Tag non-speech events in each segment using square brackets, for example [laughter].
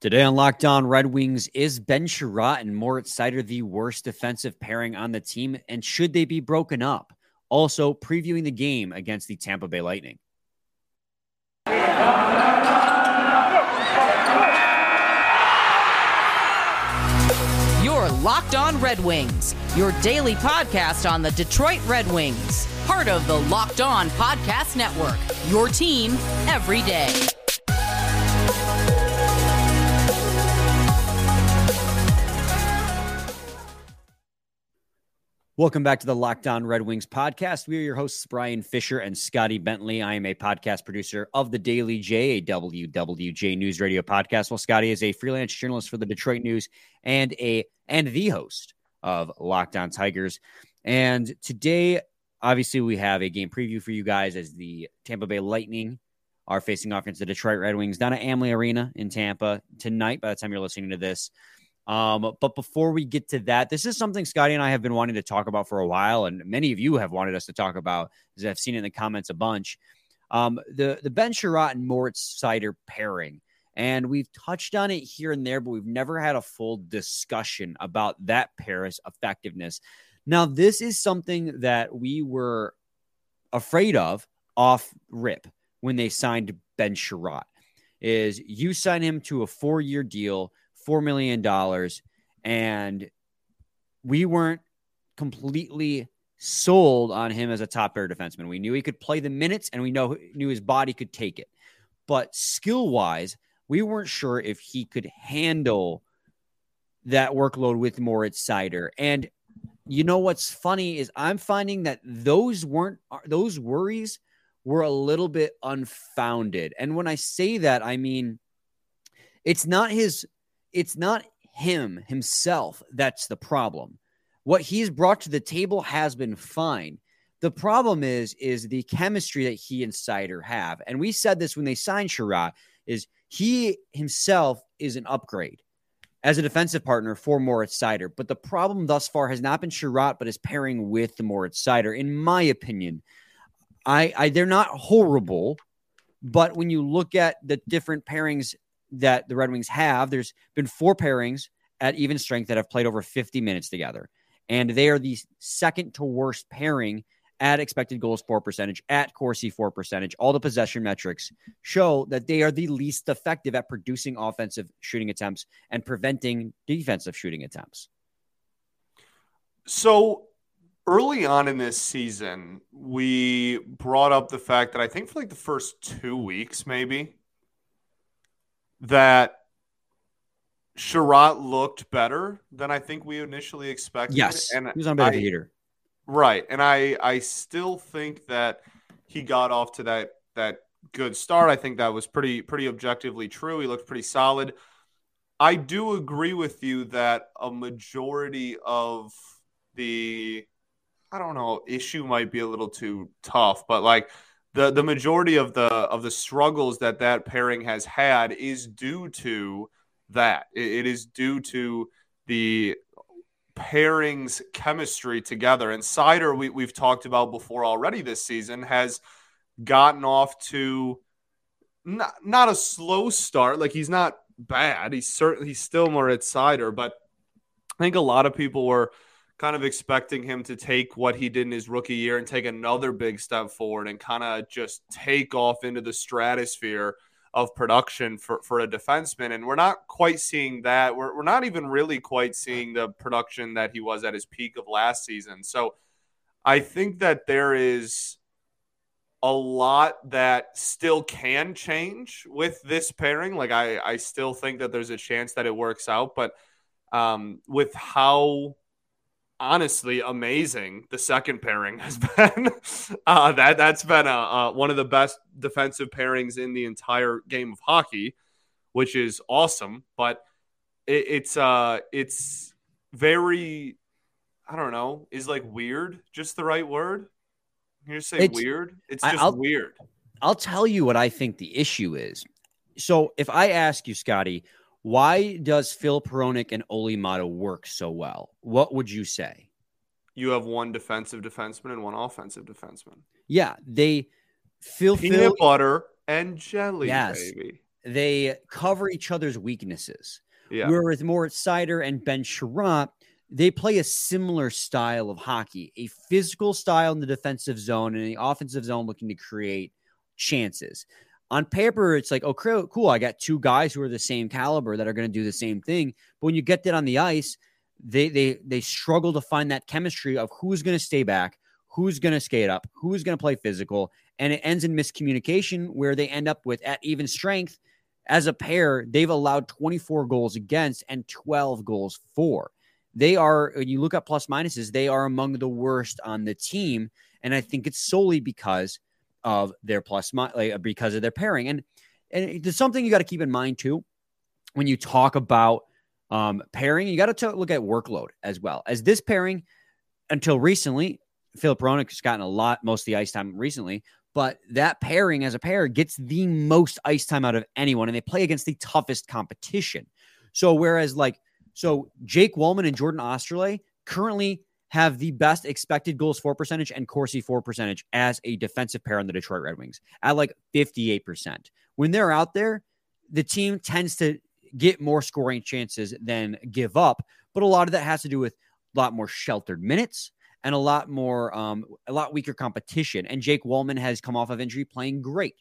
Today on Locked On Red Wings, is Ben Chiarot and Moritz Seider the worst defensive pairing on the team? And should they be broken up? Also, previewing the game against the Tampa Bay Lightning. Your Locked On Red Wings, your daily podcast on the Detroit Red Wings, part of the Locked On Podcast Network, your team every day. Welcome back to the Locked On Red Wings podcast. We are your hosts, Brian Fisher and Scotty Bentley. I am a podcast producer of the Daily J, a WWJ News Radio podcast, while Scotty is a freelance journalist for the Detroit News and a and the host of Locked On Tigers. And today, obviously, we have a game preview for you guys as the Tampa Bay Lightning are facing off against the Detroit Red Wings down at Amalie Arena in Tampa tonight. By the time you're listening to this, um, but before we get to that, this is something Scotty and I have been wanting to talk about for a while, and many of you have wanted us to talk about, as I've seen in the comments a bunch. Um, the the Ben Chiarot and Moritz Seider pairing, and we've touched on it here and there, but we've never had a full discussion about that pair's effectiveness. Now, this is something that we were afraid of off rip when they signed Ben Chiarot. Is you sign him to a four year deal $4 million. And we weren't completely sold on him as a top pair defenseman. We knew he could play the minutes and we know knew his body could take it. But skill wise, we weren't sure if he could handle that workload with Moritz Seider. And you know what's funny is I'm finding that those weren't those worries were a little bit unfounded. And when I say that, I mean it's not his it's not him himself that's the problem. What he's brought to the table has been fine. The problem is is the chemistry that he and Seider have. And we said this when they signed Chiarot is he himself is an upgrade as a defensive partner for Moritz Seider. But the problem thus far has not been Chiarot, but his pairing with the Moritz Seider. In my opinion, I, I they're not horrible, but when you look at the different pairings that the Red Wings have. There's been four pairings at even strength that have played over 50 minutes together. And they are the second to worst pairing at expected goals for percentage, at Corsi for percentage. All the possession metrics show that they are the least effective at producing offensive shooting attempts and preventing defensive shooting attempts. So early on in this season, we brought up the fact that I think for like the first two weeks, maybe, that Chiarot looked better than I think we initially expected. Yes, and he was on bit heater. Right, and I I still think that he got off to that that good start. I think that was pretty pretty objectively true. He looked pretty solid. I do agree with you that a majority of the I don't know issue might be a little too tough, but like the the majority of the of the struggles that that pairing has had is due to that. it, it is due to the pairings chemistry together. And Seider, we, we've talked about before already this season, has gotten off to not, not a slow start. Like he's not bad. He's certainly he's still Moritz Seider, but I think a lot of people were – kind of expecting him to take what he did in his rookie year and take another big step forward and kind of just take off into the stratosphere of production for, for a defenseman. And we're not quite seeing that. We're, we're not even really quite seeing the production that he was at his peak of last season. So I think that there is a lot that still can change with this pairing. Like I, I still think that there's a chance that it works out, but um, with how honestly amazing the second pairing has [laughs] been. Uh, that that's been a, uh, one of the best defensive pairings in the entire game of hockey which is awesome but it, it's uh it's very i don't know is like weird just the right word? You just say it's, weird? It's just I'll, weird. I'll tell you what i think the issue is. So if i ask you scotty why does Phil Hronek and Olli Maatta work so well? What would you say? You have one defensive defenseman and one offensive defenseman. Yeah, they Phil peanut Phil, butter and jelly, yes. baby. they cover each other's weaknesses. Yeah. Whereas Moritz Seider and Ben Chiarot, they play a similar style of hockey, a physical style in the defensive zone and the offensive zone looking to create chances. On paper, it's like, oh, cool. I got two guys who are the same caliber that are going to do the same thing. But when you get that on the ice, they they they struggle to find that chemistry of who's going to stay back, who's going to skate up, who's going to play physical, and it ends in miscommunication where they end up with at even strength as a pair, they've allowed 24 goals against and 12 goals for. They are, when you look at plus minuses, they are among the worst on the team. And I think it's solely because of their plus, like, because of their pairing. And, and there's something you got to keep in mind too when you talk about um, pairing. You got to look at workload as well. As this pairing, until recently, Filip Hronek has gotten a lot, most of the ice time recently, but that pairing as a pair gets the most ice time out of anyone, and they play against the toughest competition. So, whereas like, so Jake Walman and Jordan Oesterle currently have the best expected goals for percentage and Corsi for percentage as a defensive pair on the Detroit Red Wings at like 58%. When they're out there, the team tends to get more scoring chances than give up, but a lot of that has to do with a lot more sheltered minutes and a lot more, um, a lot weaker competition. And Jake Walman has come off of injury playing great.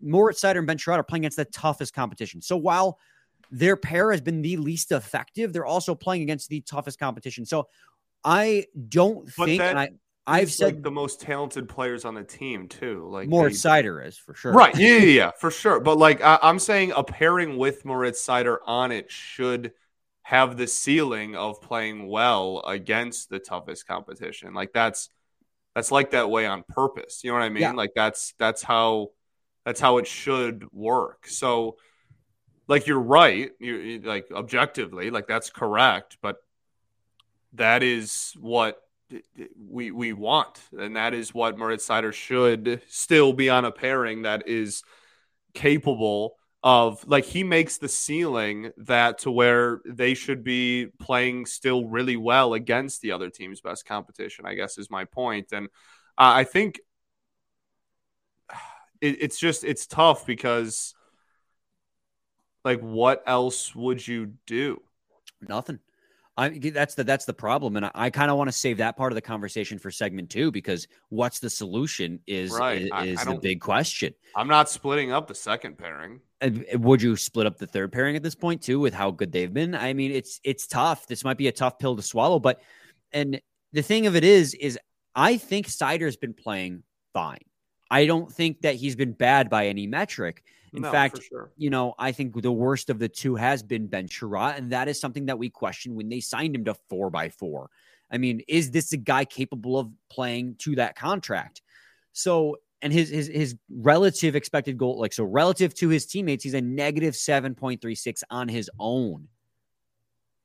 Moritz Seider and Ben Chiarot are playing against the toughest competition. So while their pair has been the least effective, they're also playing against the toughest competition. So I don't but think, and I, I've said like the most talented players on the team too. Like Moritz Seider is for sure. Right. Yeah, yeah, yeah, for sure. But like I, am saying a pairing with Moritz Seider on it should – have the ceiling of playing well against the toughest competition. Like that's that's like that way on purpose. You know what I mean? Yeah. Like that's that's how that's how it should work. So like you're right, you like objectively, like that's correct, but that is what we we want, and that is what Moritz Seider should still be on a pairing that is capable of like he makes the ceiling that to where they should be playing still really well against the other team's best competition i guess is my point. And uh, i think [sighs] it, it's just it's tough because like what else would you do? Nothing I that's the that's the problem, and I, I kind of want to save that part of the conversation for segment two because what's the solution is right. is, I, I the big question. I'm not splitting up the second pairing. Would you split up the third pairing at this point too, with how good they've been? I mean, it's it's tough. This might be a tough pill to swallow, but and the thing of it is, is I think Seider's been playing fine. I don't think that he's been bad by any metric. In no, fact, sure. you know, I think the worst of the two has been Ben Chiarot, and that is something that we questioned when they signed him to four by four. I mean, is this a guy capable of playing to that contract? So, and his his his relative expected goal, like so, relative to his teammates, he's a negative seven point three six on his own.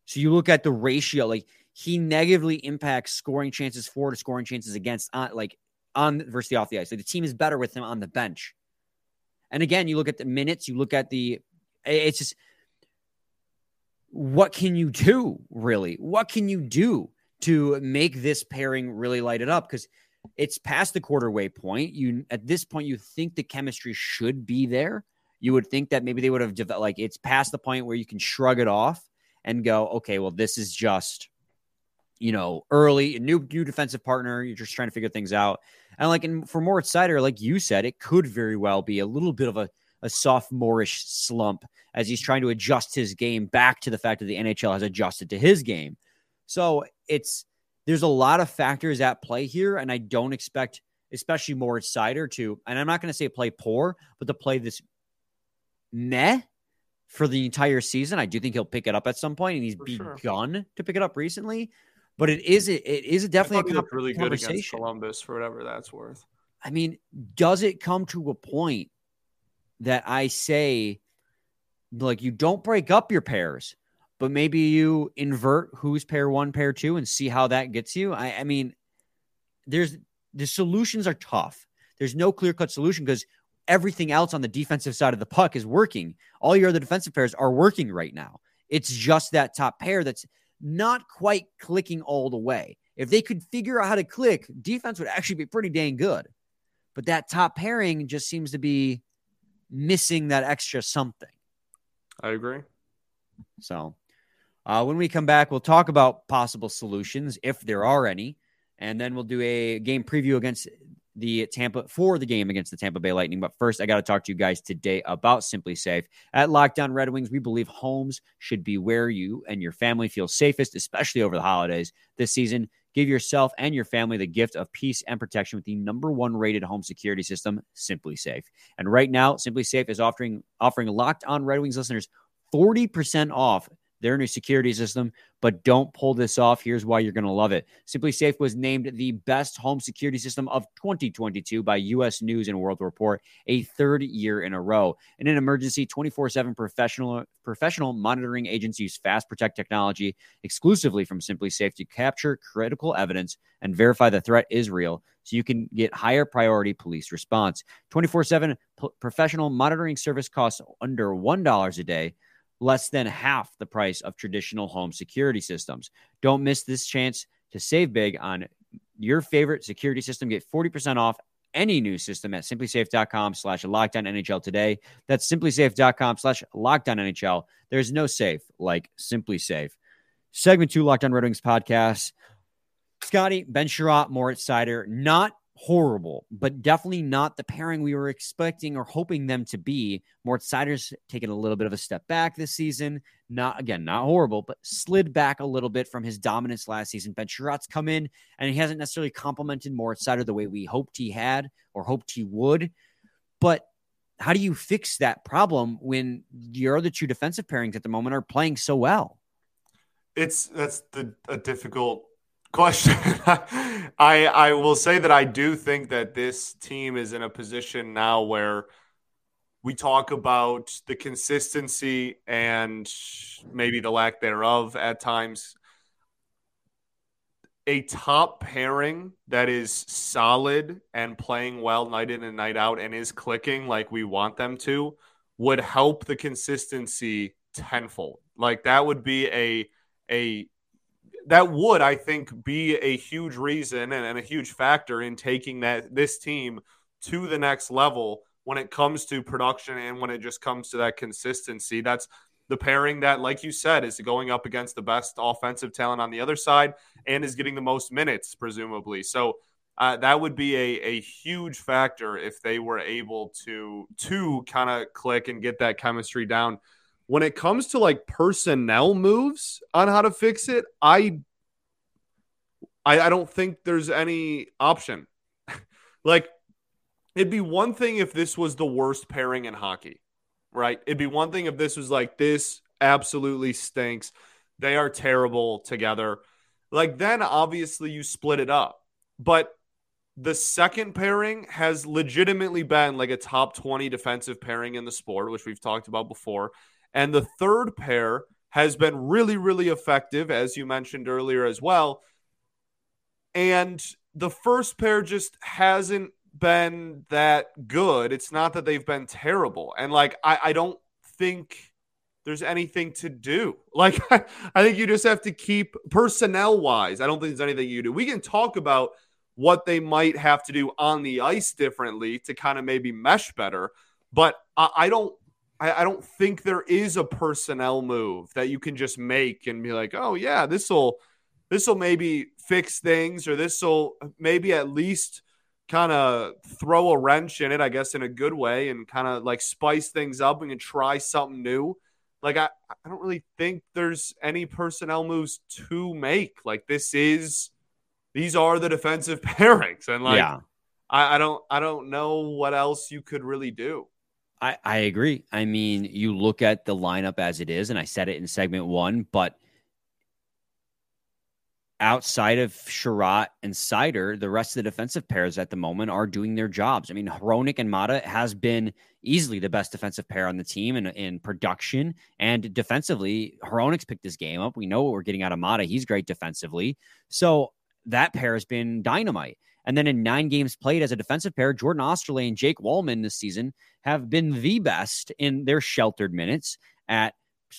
So you look at the ratio, like he negatively impacts scoring chances for to scoring chances against, on, like on versus the off the ice. So the team is better with him on the bench. And again, you look at the minutes, you look at the, it's just, what can you do really? What can you do to make this pairing really light it up? Because it's past the quarter way point. You at this point, you think the chemistry should be there. You would think that maybe they would have developed, like it's past the point where you can shrug it off and go, okay, well, this is just, you know, early, new new defensive partner. You're just trying to figure things out. And like, and for Moritz Seider, like you said, it could very well be a little bit of a, a sophomorish slump as he's trying to adjust his game back to the fact that the NHL has adjusted to his game. So it's there's a lot of factors at play here, and I don't expect, especially Moritz Seider, to, and I'm not going to say play poor, but to play this meh for the entire season. I do think he'll pick it up at some point, and he's for begun sure. to pick it up recently. But it is it is definitely a really good against Columbus for whatever that's worth. I mean, does it come to a point that I say, like, you don't break up your pairs, but maybe you invert who's pair one, pair two, and see how that gets you? I, I mean, there's the solutions are tough. There's no clear cut solution because everything else on the defensive side of the puck is working. All your other defensive pairs are working right now. It's just that top pair that's not quite clicking all the way. If they could figure out how to click, defense would actually be pretty dang good. But that top pairing just seems to be missing that extra something. I agree. So, uh, when we come back, we'll talk about possible solutions if there are any, and then we'll do a game preview against the Tampa for the game against the Tampa Bay Lightning. But first, I got to talk to you guys today about SimpliSafe. At Locked On Red Wings, we believe homes should be where you and your family feel safest, especially over the holidays. This season, give yourself and your family the gift of peace and protection with the number one rated home security system, SimpliSafe. And right now, SimpliSafe is offering offering Locked On Red Wings listeners 40% off their new security system, but don't pull this off. Here's why you're going to love it. SimpliSafe was named the best home security system of 2022 by US News and World Report, a third year in a row. In an emergency, 24/7 professional professional monitoring agents use Fast Protect technology exclusively from SimpliSafe to capture critical evidence and verify the threat is real so you can get higher priority police response. 24/7 professional monitoring service costs under $1 a day less than half the price of traditional home security systems. Don't miss this chance to save big on your favorite security system. Get 40% off any new system at simplisafe.com slash lockdown NHL today. That's simplisafe.com slash lockdown NHL. There's no safe like SimpliSafe. Segment two, Locked On Red Wings podcast. Scotty, Ben Chiarot, Moritz Seider, not horrible, but definitely not the pairing we were expecting or hoping them to be. Moritz Seider's taken a little bit of a step back this season. Not again, not horrible, but slid back a little bit from his dominance last season. Ben Chiarot's come in and he hasn't necessarily complimented Moritz Sider the way we hoped he had or hoped he would. But how do you fix that problem when your other two defensive pairings at the moment are playing so well? It's that's the a difficult question. [laughs] I I will say that I do think that this team is in a position now where we talk about the consistency and maybe the lack thereof at times. A top pairing that is solid and playing well night in and night out and is clicking like we want them to would help the consistency tenfold. Like that would be a a that would, I think, be a huge reason and, and a huge factor in taking that this team to the next level when it comes to production and when it just comes to that consistency. That's the pairing that, like you said, is going up against the best offensive talent on the other side and is getting the most minutes, presumably. So uh, that would be a, a huge factor if they were able to to kind of click and get that chemistry down when it comes to like personnel moves on how to fix it, I I, I don't think there's any option. [laughs] like it'd be one thing if this was the worst pairing in hockey, right? It'd be one thing if this was like this absolutely stinks. They are terrible together. Like then obviously you split it up. But the second pairing has legitimately been like a top 20 defensive pairing in the sport, which we've talked about before. And the third pair has been really, really effective, as you mentioned earlier as well. And the first pair just hasn't been that good. It's not that they've been terrible. And like, I, I don't think there's anything to do. [laughs] Like, I think you just have to keep personnel wise. I don't think there's anything you do. We can talk about what they might have to do on the ice differently to kind of maybe mesh better. But I, I don't I, I don't think there is a personnel move that you can just make and be like, oh yeah, this will this will maybe fix things or this will maybe at least kind of throw a wrench in it, I guess, in a good way and kind of like spice things up and try something new. Like, I, I don't really think there's any personnel moves to make. Like, this is, these are the defensive [laughs] pairings. And like, yeah. I, I don't, I don't know what else you could really do. I, I agree. I mean, you look at the lineup as it is, and I said it in segment one, but outside of Chiarot and Seider, the rest of the defensive pairs at the moment are doing their jobs. I mean, Hronek and Maatta has been easily the best defensive pair on the team in, in production and defensively. Hronek's picked this game up. We know what we're getting out of Maatta. He's great defensively. So that pair has been dynamite. And then in nine games played as a defensive pair, Jordan Oesterle and Jake Walman this season have been the best in their sheltered minutes at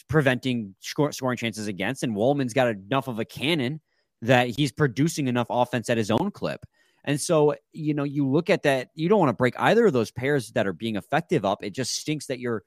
preventing scoring chances against. And Walman's got enough of a cannon that he's producing enough offense at his own clip. And so, you know, you look at that, you don't want to break either of those pairs that are being effective up. It just stinks that you're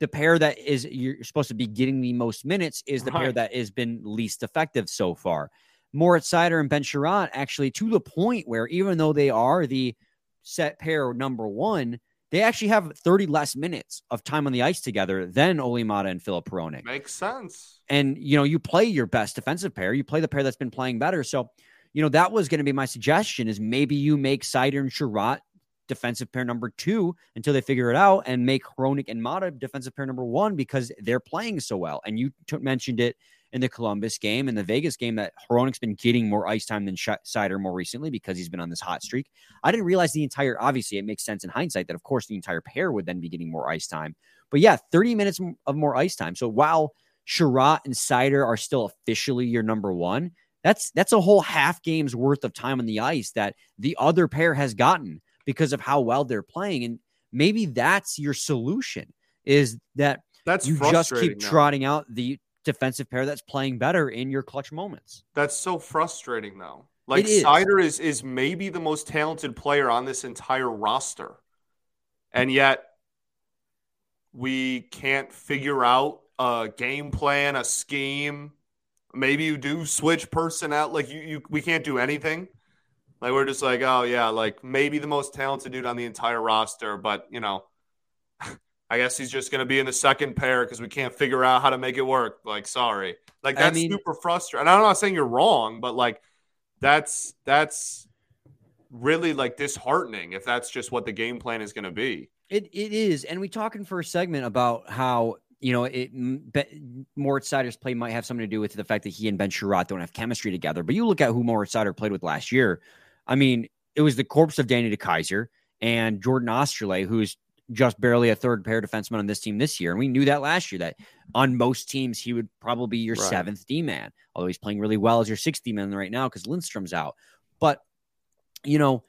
the pair that is you're supposed to be getting the most minutes is the right. pair that has been least effective so far. Moritz Seider and Ben Chiarot actually to the point where even though they are the set pair number one, they actually have 30 less minutes of time on the ice together than Olli Maatta and Filip Hronek. Makes sense. And you know, you play your best defensive pair, you play the pair that's been playing better. So, you know, that was going to be my suggestion is maybe you make Seider and Chiarot defensive pair number two until they figure it out and make Hronek and Maatta defensive pair number one because they're playing so well. And you t- mentioned it in the Columbus game and the Vegas game that Hronek's been getting more ice time than Seider more recently because he's been on this hot streak. I didn't realize the entire, obviously, it makes sense in hindsight that, of course, the entire pair would then be getting more ice time. But yeah, 30 minutes of more ice time. So while Chiarot and Seider are still officially your number one, that's that's a whole half game's worth of time on the ice that the other pair has gotten because of how well they're playing. And maybe that's your solution is that that's you just keep now. trotting out the defensive pair that's playing better in your clutch moments. That's so frustrating though. Like is. Seider is is maybe the most talented player on this entire roster. And yet we can't figure out a game plan, a scheme. Maybe you do switch personnel. Like you, you we can't do anything. Like we're just like, oh yeah, like maybe the most talented dude on the entire roster, but you know, I guess he's just gonna be in the second pair because we can't figure out how to make it work. Like, sorry, like that's I mean, super frustrating. I'm not saying you're wrong, but like that's that's really like disheartening if that's just what the game plan is gonna be. It it is, and we talking for a segment about how you know, it Moritz Seider's play might have something to do with the fact that he and Ben Chiarot don't have chemistry together. But you look at who Moritz Seider played with last year. I mean, it was the corpse of Danny DeKeyser and Jordan Oesterle, who's just barely a third pair defenseman on this team this year. And we knew that last year that on most teams he would probably be your right. seventh D man, although he's playing really well as your sixth D man right now because Lindstrom's out. But you know,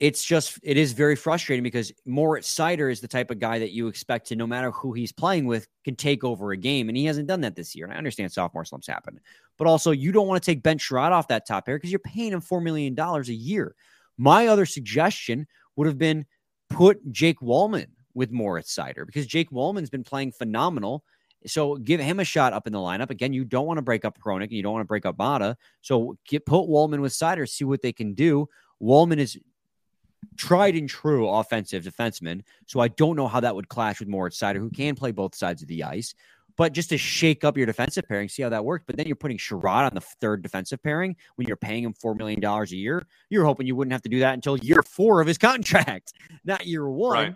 it's just it is very frustrating because Moritz Seider is the type of guy that you expect to no matter who he's playing with can take over a game, and he hasn't done that this year. And I understand sophomore slumps happen, but also you don't want to take Ben Chiarot off that top pair because you're paying him four million dollars a year. My other suggestion would have been put Jake Walman with Moritz Seider because Jake Walman's been playing phenomenal. So give him a shot up in the lineup. Again, you don't want to break up Hronek and you don't want to break up Maatta. So get put Walman with Seider, see what they can do. Walman is tried and true offensive defenseman. So I don't know how that would clash with Moritz Seider, who can play both sides of the ice. But just to shake up your defensive pairing, see how that works. But then you're putting Chiarot on the third defensive pairing when you're paying him $4 million a year. You're hoping you wouldn't have to do that until year four of his [laughs] contract, not year one. Right.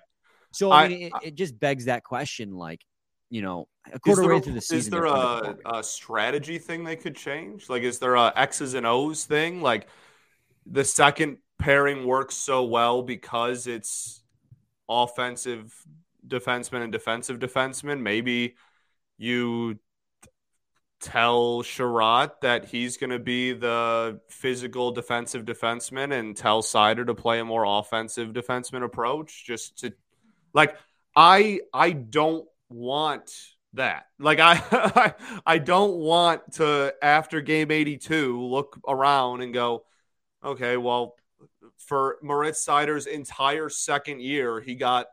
So I mean, I, it, it, just begs that question like, you know, a quarter way through the season. Is there a, a strategy thing they could change? Like, is there a X's and O's thing? Like, the second pairing works so well because it's offensive defenseman and defensive defenseman. Maybe you tell Chiarot that he's going to be the physical defensive defenseman and tell Seider to play a more offensive defenseman approach just to like I I don't want that. Like I [laughs] I don't want to after game 82 look around and go okay, well for Moritz Seider's entire second year, he got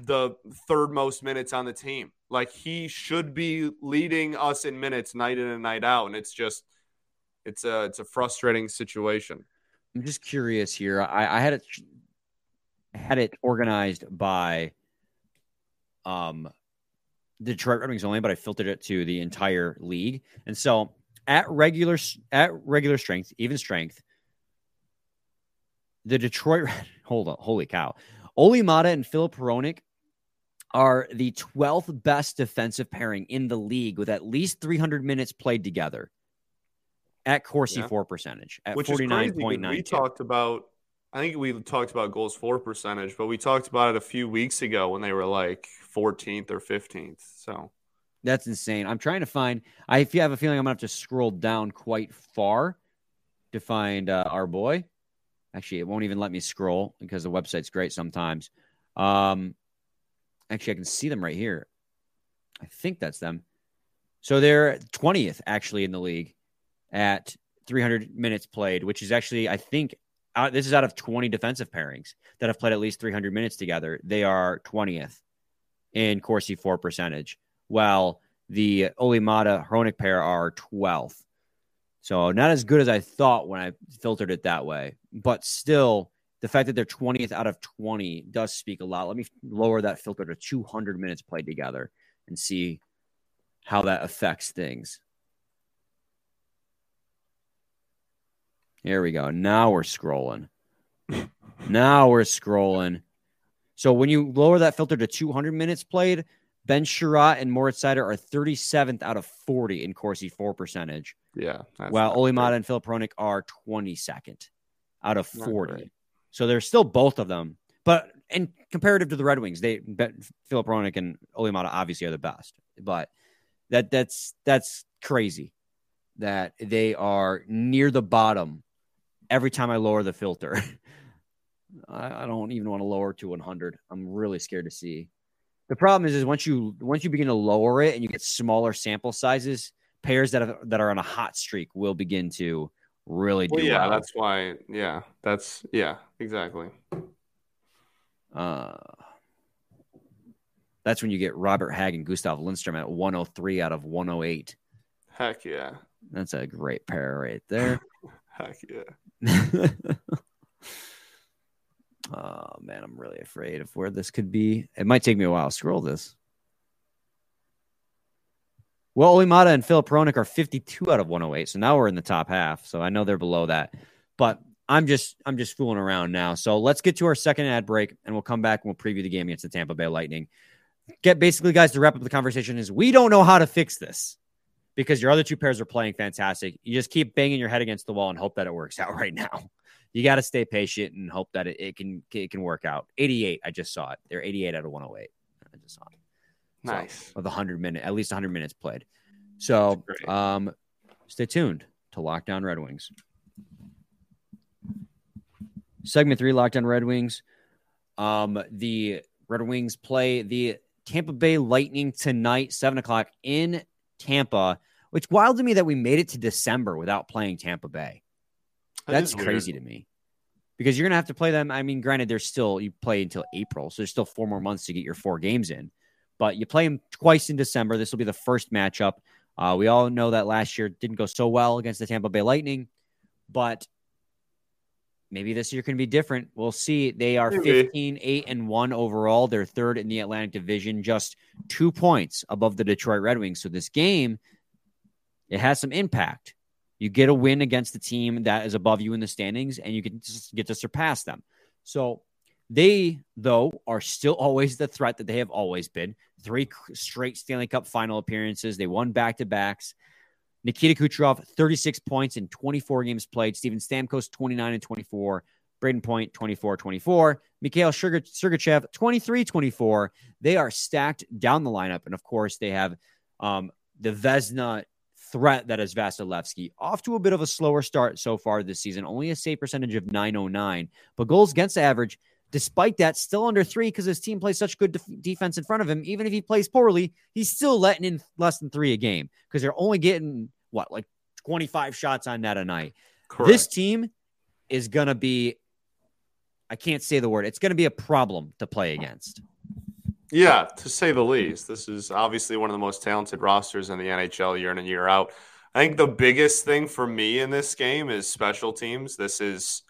the third most minutes on the team. Like he should be leading us in minutes night in and night out, and it's just it's a it's a frustrating situation. I'm just curious here. I, I had it had it organized by um Detroit Red Wings only, but I filtered it to the entire league. And so at regular at regular strength, even strength, the Detroit Red [laughs] hold on, holy cow. Olli Maatta and Filip Hronek are the 12th best defensive pairing in the league with at least 300 minutes played together at Corsi yeah. four percentage at 49.9. We talked about, I think we talked about goals for percentage, but we talked about it a few weeks ago when they were like 14th or 15th. So that's insane. I'm trying to find, I if you have a feeling I'm going to have to scroll down quite far to find uh, our boy. Actually, it won't even let me scroll because the website's great sometimes. Um, actually, I can see them right here. I think that's them. So they're 20th actually in the league at 300 minutes played, which is actually, I think, this is out of 20 defensive pairings that have played at least 300 minutes together. They are 20th in Corsi for percentage, while the Olli Maatta Hronek pair are 12th. So not as good as I thought when I filtered it that way, but still the fact that they're 20th out of 20 does speak a lot. Let me lower that filter to 200 minutes played together and see how that affects things. Here we go. Now we're scrolling. [laughs] now we're scrolling. So when you lower that filter to 200 minutes played, Ben Chiarot and Moritz Seider are 37th out of 40 in Corsi 4 percentage. Yeah. While Olli Maatta and Filip Hronek are 22nd out of 40. So they're still both of them. But and comparative to the Red Wings, they Filip Hronek and Olli Maatta obviously are the best. But that that's that's crazy that they are near the bottom every time I lower the filter. [laughs] I, I, don't even want to lower to 100. I'm really scared to see. The problem is, is once you once you begin to lower it and you get smaller sample sizes, pairs that have, that are on a hot streak will begin to really do. Well, yeah, well. that's why. Yeah, that's yeah, exactly. Uh, that's when you get Robert Hagg and Gustav Lindstrom at 103 out of 108. Heck yeah. That's a great pair right [laughs] there. Heck yeah. [laughs] oh man, I'm really afraid of where this could be. It might take me a while scroll this. Well, Olli Maatta and Filip Hronek are 52 out of 108. So now we're in the top half. So I know they're below that. But I'm just I'm just fooling around now. So let's get to our second ad break and we'll come back and we'll preview the game against the Tampa Bay Lightning. Get basically, guys, to wrap up the conversation is we don't know how to fix this because your other two pairs are playing fantastic. You just keep banging your head against the wall and hope that it works [laughs] out right now. You got to stay patient and hope that it, it can it can work out. 88, I just saw it. They're 88 out of 108. I just saw it. Nice. So, of 100 minute, at least 100 minutes played. So, um, stay tuned to Locked On Red Wings. Segment three, Locked On Red Wings. Um, the Red Wings play the Tampa Bay Lightning tonight, seven o'clock in Tampa. Which wild to me that we made it to December without playing Tampa Bay. That's crazy to me because you're gonna have to play them. I mean, granted, there's still you play until April, so there's still four more months to get your four games in. But you play them twice in December. This will be the first matchup. Uh, we all know that last year didn't go so well against the Tampa Bay Lightning, but maybe this year can be different. We'll see. They are 15, 8, and 1 overall. They're third in the Atlantic Division, just two points above the Detroit Red Wings. So this game, it has some impact. You get a win against the team that is above you in the standings, and you can just get to surpass them. So they, though, are still always the threat that they have always been. Three straight Stanley Cup final appearances. They won back to backs. Nikita Kucherov, 36 points in 24 games played. Steven Stamkos, 29 and 24. Brayden Point, 24 24. Mikhail Sergachev, 23 24. They are stacked down the lineup. And of course, they have um, the Vezina threat that is Vasilevskiy. Off to a bit of a slower start so far this season, only a save percentage of 909, but goals against average Despite that, still under three because his team plays such good def- defense in front of him. Even if he plays poorly, he's still letting in less than three a game because they're only getting what, like 25 shots on net a night. Correct. This team is going to be, I can't say the word, it's going to be a problem to play against. Yeah, to say the least. This is obviously one of the most talented rosters in the NHL year in and year out. I think the biggest thing for me in this game is special teams. This is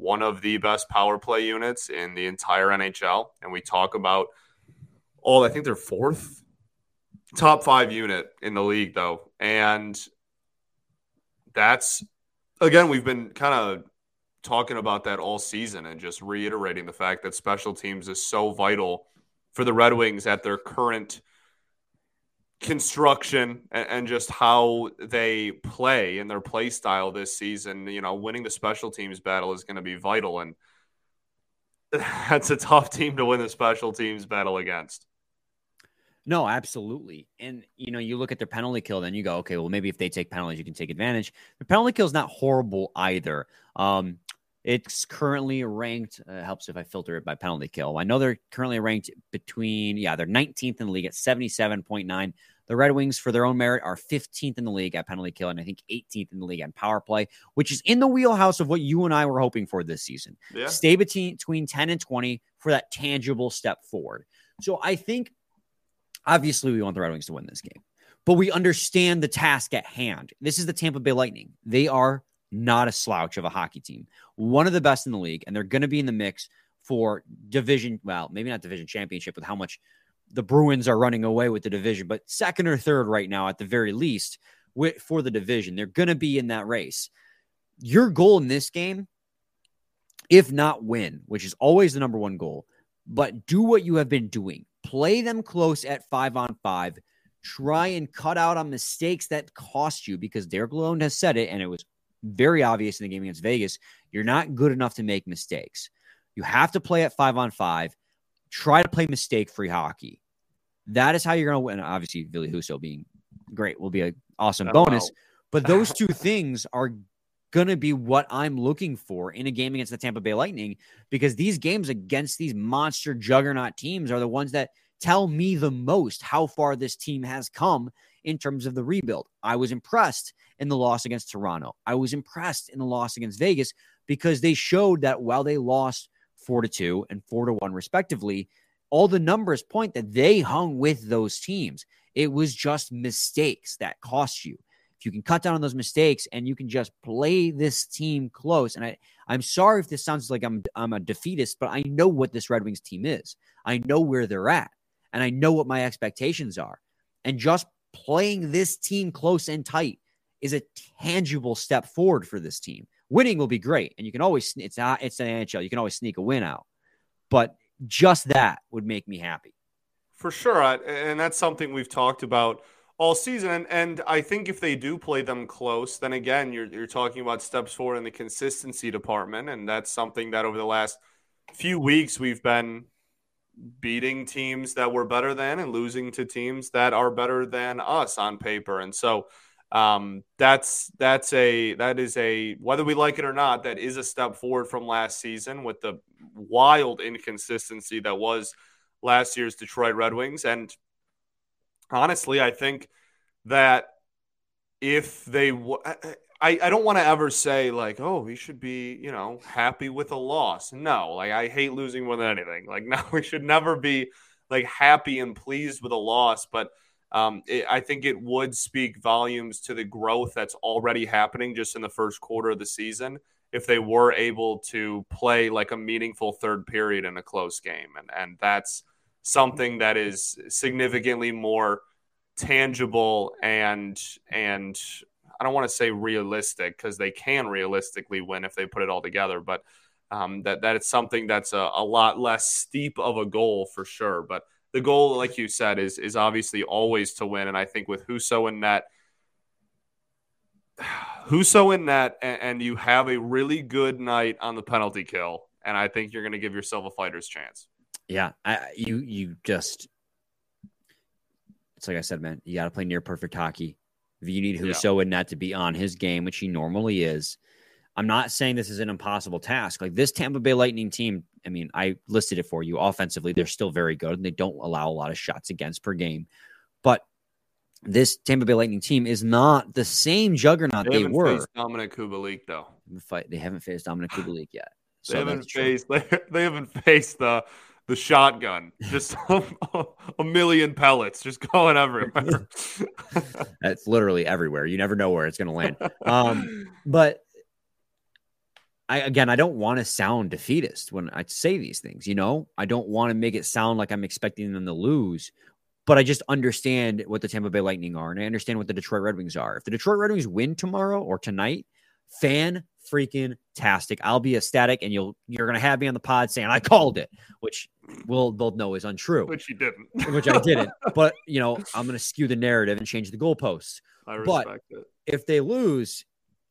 one of the best power play units in the entire NHL. And we talk about all, I think they're fourth, top five unit in the league, though. And that's, again, we've been kind of talking about that all season and just reiterating the fact that special teams is so vital for the Red Wings at their current construction and, and, just how they play and their play style this season, you know, winning the special teams battle is going to be vital. And [laughs] that's a tough team to win the special teams battle against. No, absolutely. And you know, you look at their penalty kill, then you go, okay, well, maybe if they take penalties, you can take advantage. The penalty kill is not horrible either. Um, it's currently ranked. Uh, helps if I filter it by penalty kill. I know they're currently ranked between, yeah, they're 19th in the league at 77.9. The Red Wings, for their own merit, are 15th in the league at penalty kill, and I think 18th in the league at power play, which is in the wheelhouse of what you and I were hoping for this season. Yeah. Stay between, between 10 and 20 for that tangible step forward. So I think Obviously, we want the Red Wings to win this game, but we understand the task at hand. This is the Tampa Bay Lightning. They are not a slouch of a hockey team, one of the best in the league, and they're going to be in the mix for division. Well, maybe not division championship with how much the Bruins are running away with the division, but second or third right now at the very least for the division. They're going to be in that race. Your goal in this game, if not win, which is always the number one goal, but do what you have been doing. Play them close at five on five. Try and cut out on mistakes that cost you because Derek Lalonde has said it, and it was very obvious in the game against Vegas. You're not good enough to make mistakes. You have to play at five on five. Try to play mistake free hockey. That is how you're going to win. Obviously, Ville Husso being great will be an awesome oh, bonus. Wow. But those [laughs] two things are going to be what I'm looking for in a game against the Tampa Bay Lightning because these games against these monster juggernaut teams are the ones that tell me the most how far this team has come in terms of the rebuild. I was impressed in the loss against Toronto. I was impressed in the loss against Vegas because they showed that while they lost 4 to 2 and 4 to 1 respectively, all the numbers point that they hung with those teams. It was just mistakes that cost you. If you can cut down on those mistakes and you can just play this team close, and I, I'm sorry if this sounds like I'm I'm a defeatist, but I know what this Red Wings team is. I know where they're at, and I know what my expectations are. And just playing this team close and tight is a tangible step forward for this team. Winning will be great, and you can always it's not it's an NHL. You can always sneak a win out, but just that would make me happy. For sure. And that's something we've talked about all season. And I think if they do play them close, then again, you're, you're talking about steps forward in the consistency department. And that's something that over the last few weeks we've been beating teams that were better than and losing to teams that are better than us on paper. And so um, that's that's a that is a whether we like it or not, that is a step forward from last season with the wild inconsistency that was last year's Detroit Red Wings. And honestly, I think that if they, I, I don't want to ever say like, oh, we should be, you know, happy with a loss. No, like I hate losing more than anything. Like, [laughs] no, we should never be like happy and pleased with a loss. But um, it, I think it would speak volumes to the growth that's already happening just in the first quarter of the season if they were able to play like a meaningful third period in a close game. And, and that's something that is significantly more tangible and, and I don't want to say realistic because they can realistically win if they put it all together, but um, that, that it's something that's a, a lot less steep of a goal for sure. But the goal, like you said, is is obviously always to win. And I think with Husso in net, [sighs] Husso in net, and, and you have a really good night on the penalty kill, and I think you're going to give yourself a fighter's chance. Yeah, I, you you just it's like I said, man. You got to play near perfect hockey. You need Husso yeah. in net to be on his game, which he normally is, I'm not saying this is an impossible task. Like this Tampa Bay Lightning team, I mean, I listed it for you. Offensively, they're still very good and they don't allow a lot of shots against per game. But this Tampa Bay Lightning team is not the same juggernaut they, they were. Dominik Kubalik, though. They haven't faced Dominik Kubalik yet. [sighs] So they haven't faced. [laughs] They, they haven't faced the the shotgun. Just [laughs] a, million pellets just going everywhere. [laughs] That's literally everywhere. You never know where it's going to land. Um, but I again, I don't want to sound defeatist when I say these things. You know, I don't want to make it sound like I'm expecting them to lose, but I just understand what the Tampa Bay Lightning are, and I understand what the Detroit Red Wings are. If the Detroit Red Wings win tomorrow or tonight, fan freaking tastic. I'll be ecstatic, and you'll you're gonna have me on the pod saying I called it, which we'll both know is untrue. Which you didn't. which I didn't. [laughs] But you know, I'm gonna skew the narrative and change the goalposts. I respect but it. If they lose,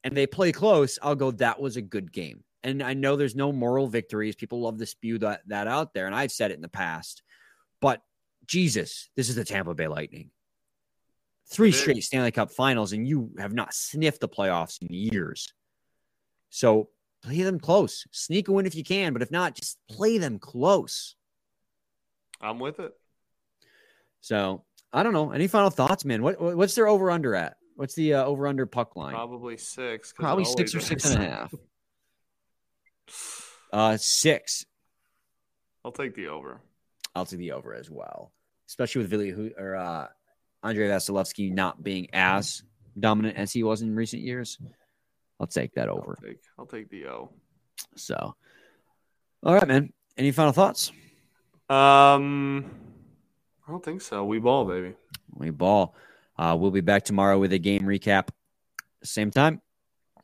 and they play close, I'll go, that was a good game. And I know there's no moral victories. People love to spew that, that out there. And I've said it in the past. But Jesus, this is the Tampa Bay Lightning. Three straight Stanley Cup finals, and you have not sniffed the playoffs in years. So play them close. Sneak a win if you can, but if not, just play them close. I'm with it. So I don't know. Any final thoughts, man? What what's their over under at? What's the uh, over under puck line? Probably six. Probably six or six and a [laughs] half. Uh, six. I'll take the over. I'll take the over as well. especially with Ville or uh, Andrei Vasilevskiy not being as dominant as he was in recent years. I'll take that over. I'll take, I'll take the O. So, all right, man. Any final thoughts? Um, I don't think so. We ball, baby. We ball. Uh, we'll be back tomorrow with a game recap. Same time,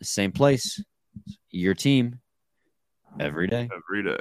same place. Your team every day. Every day.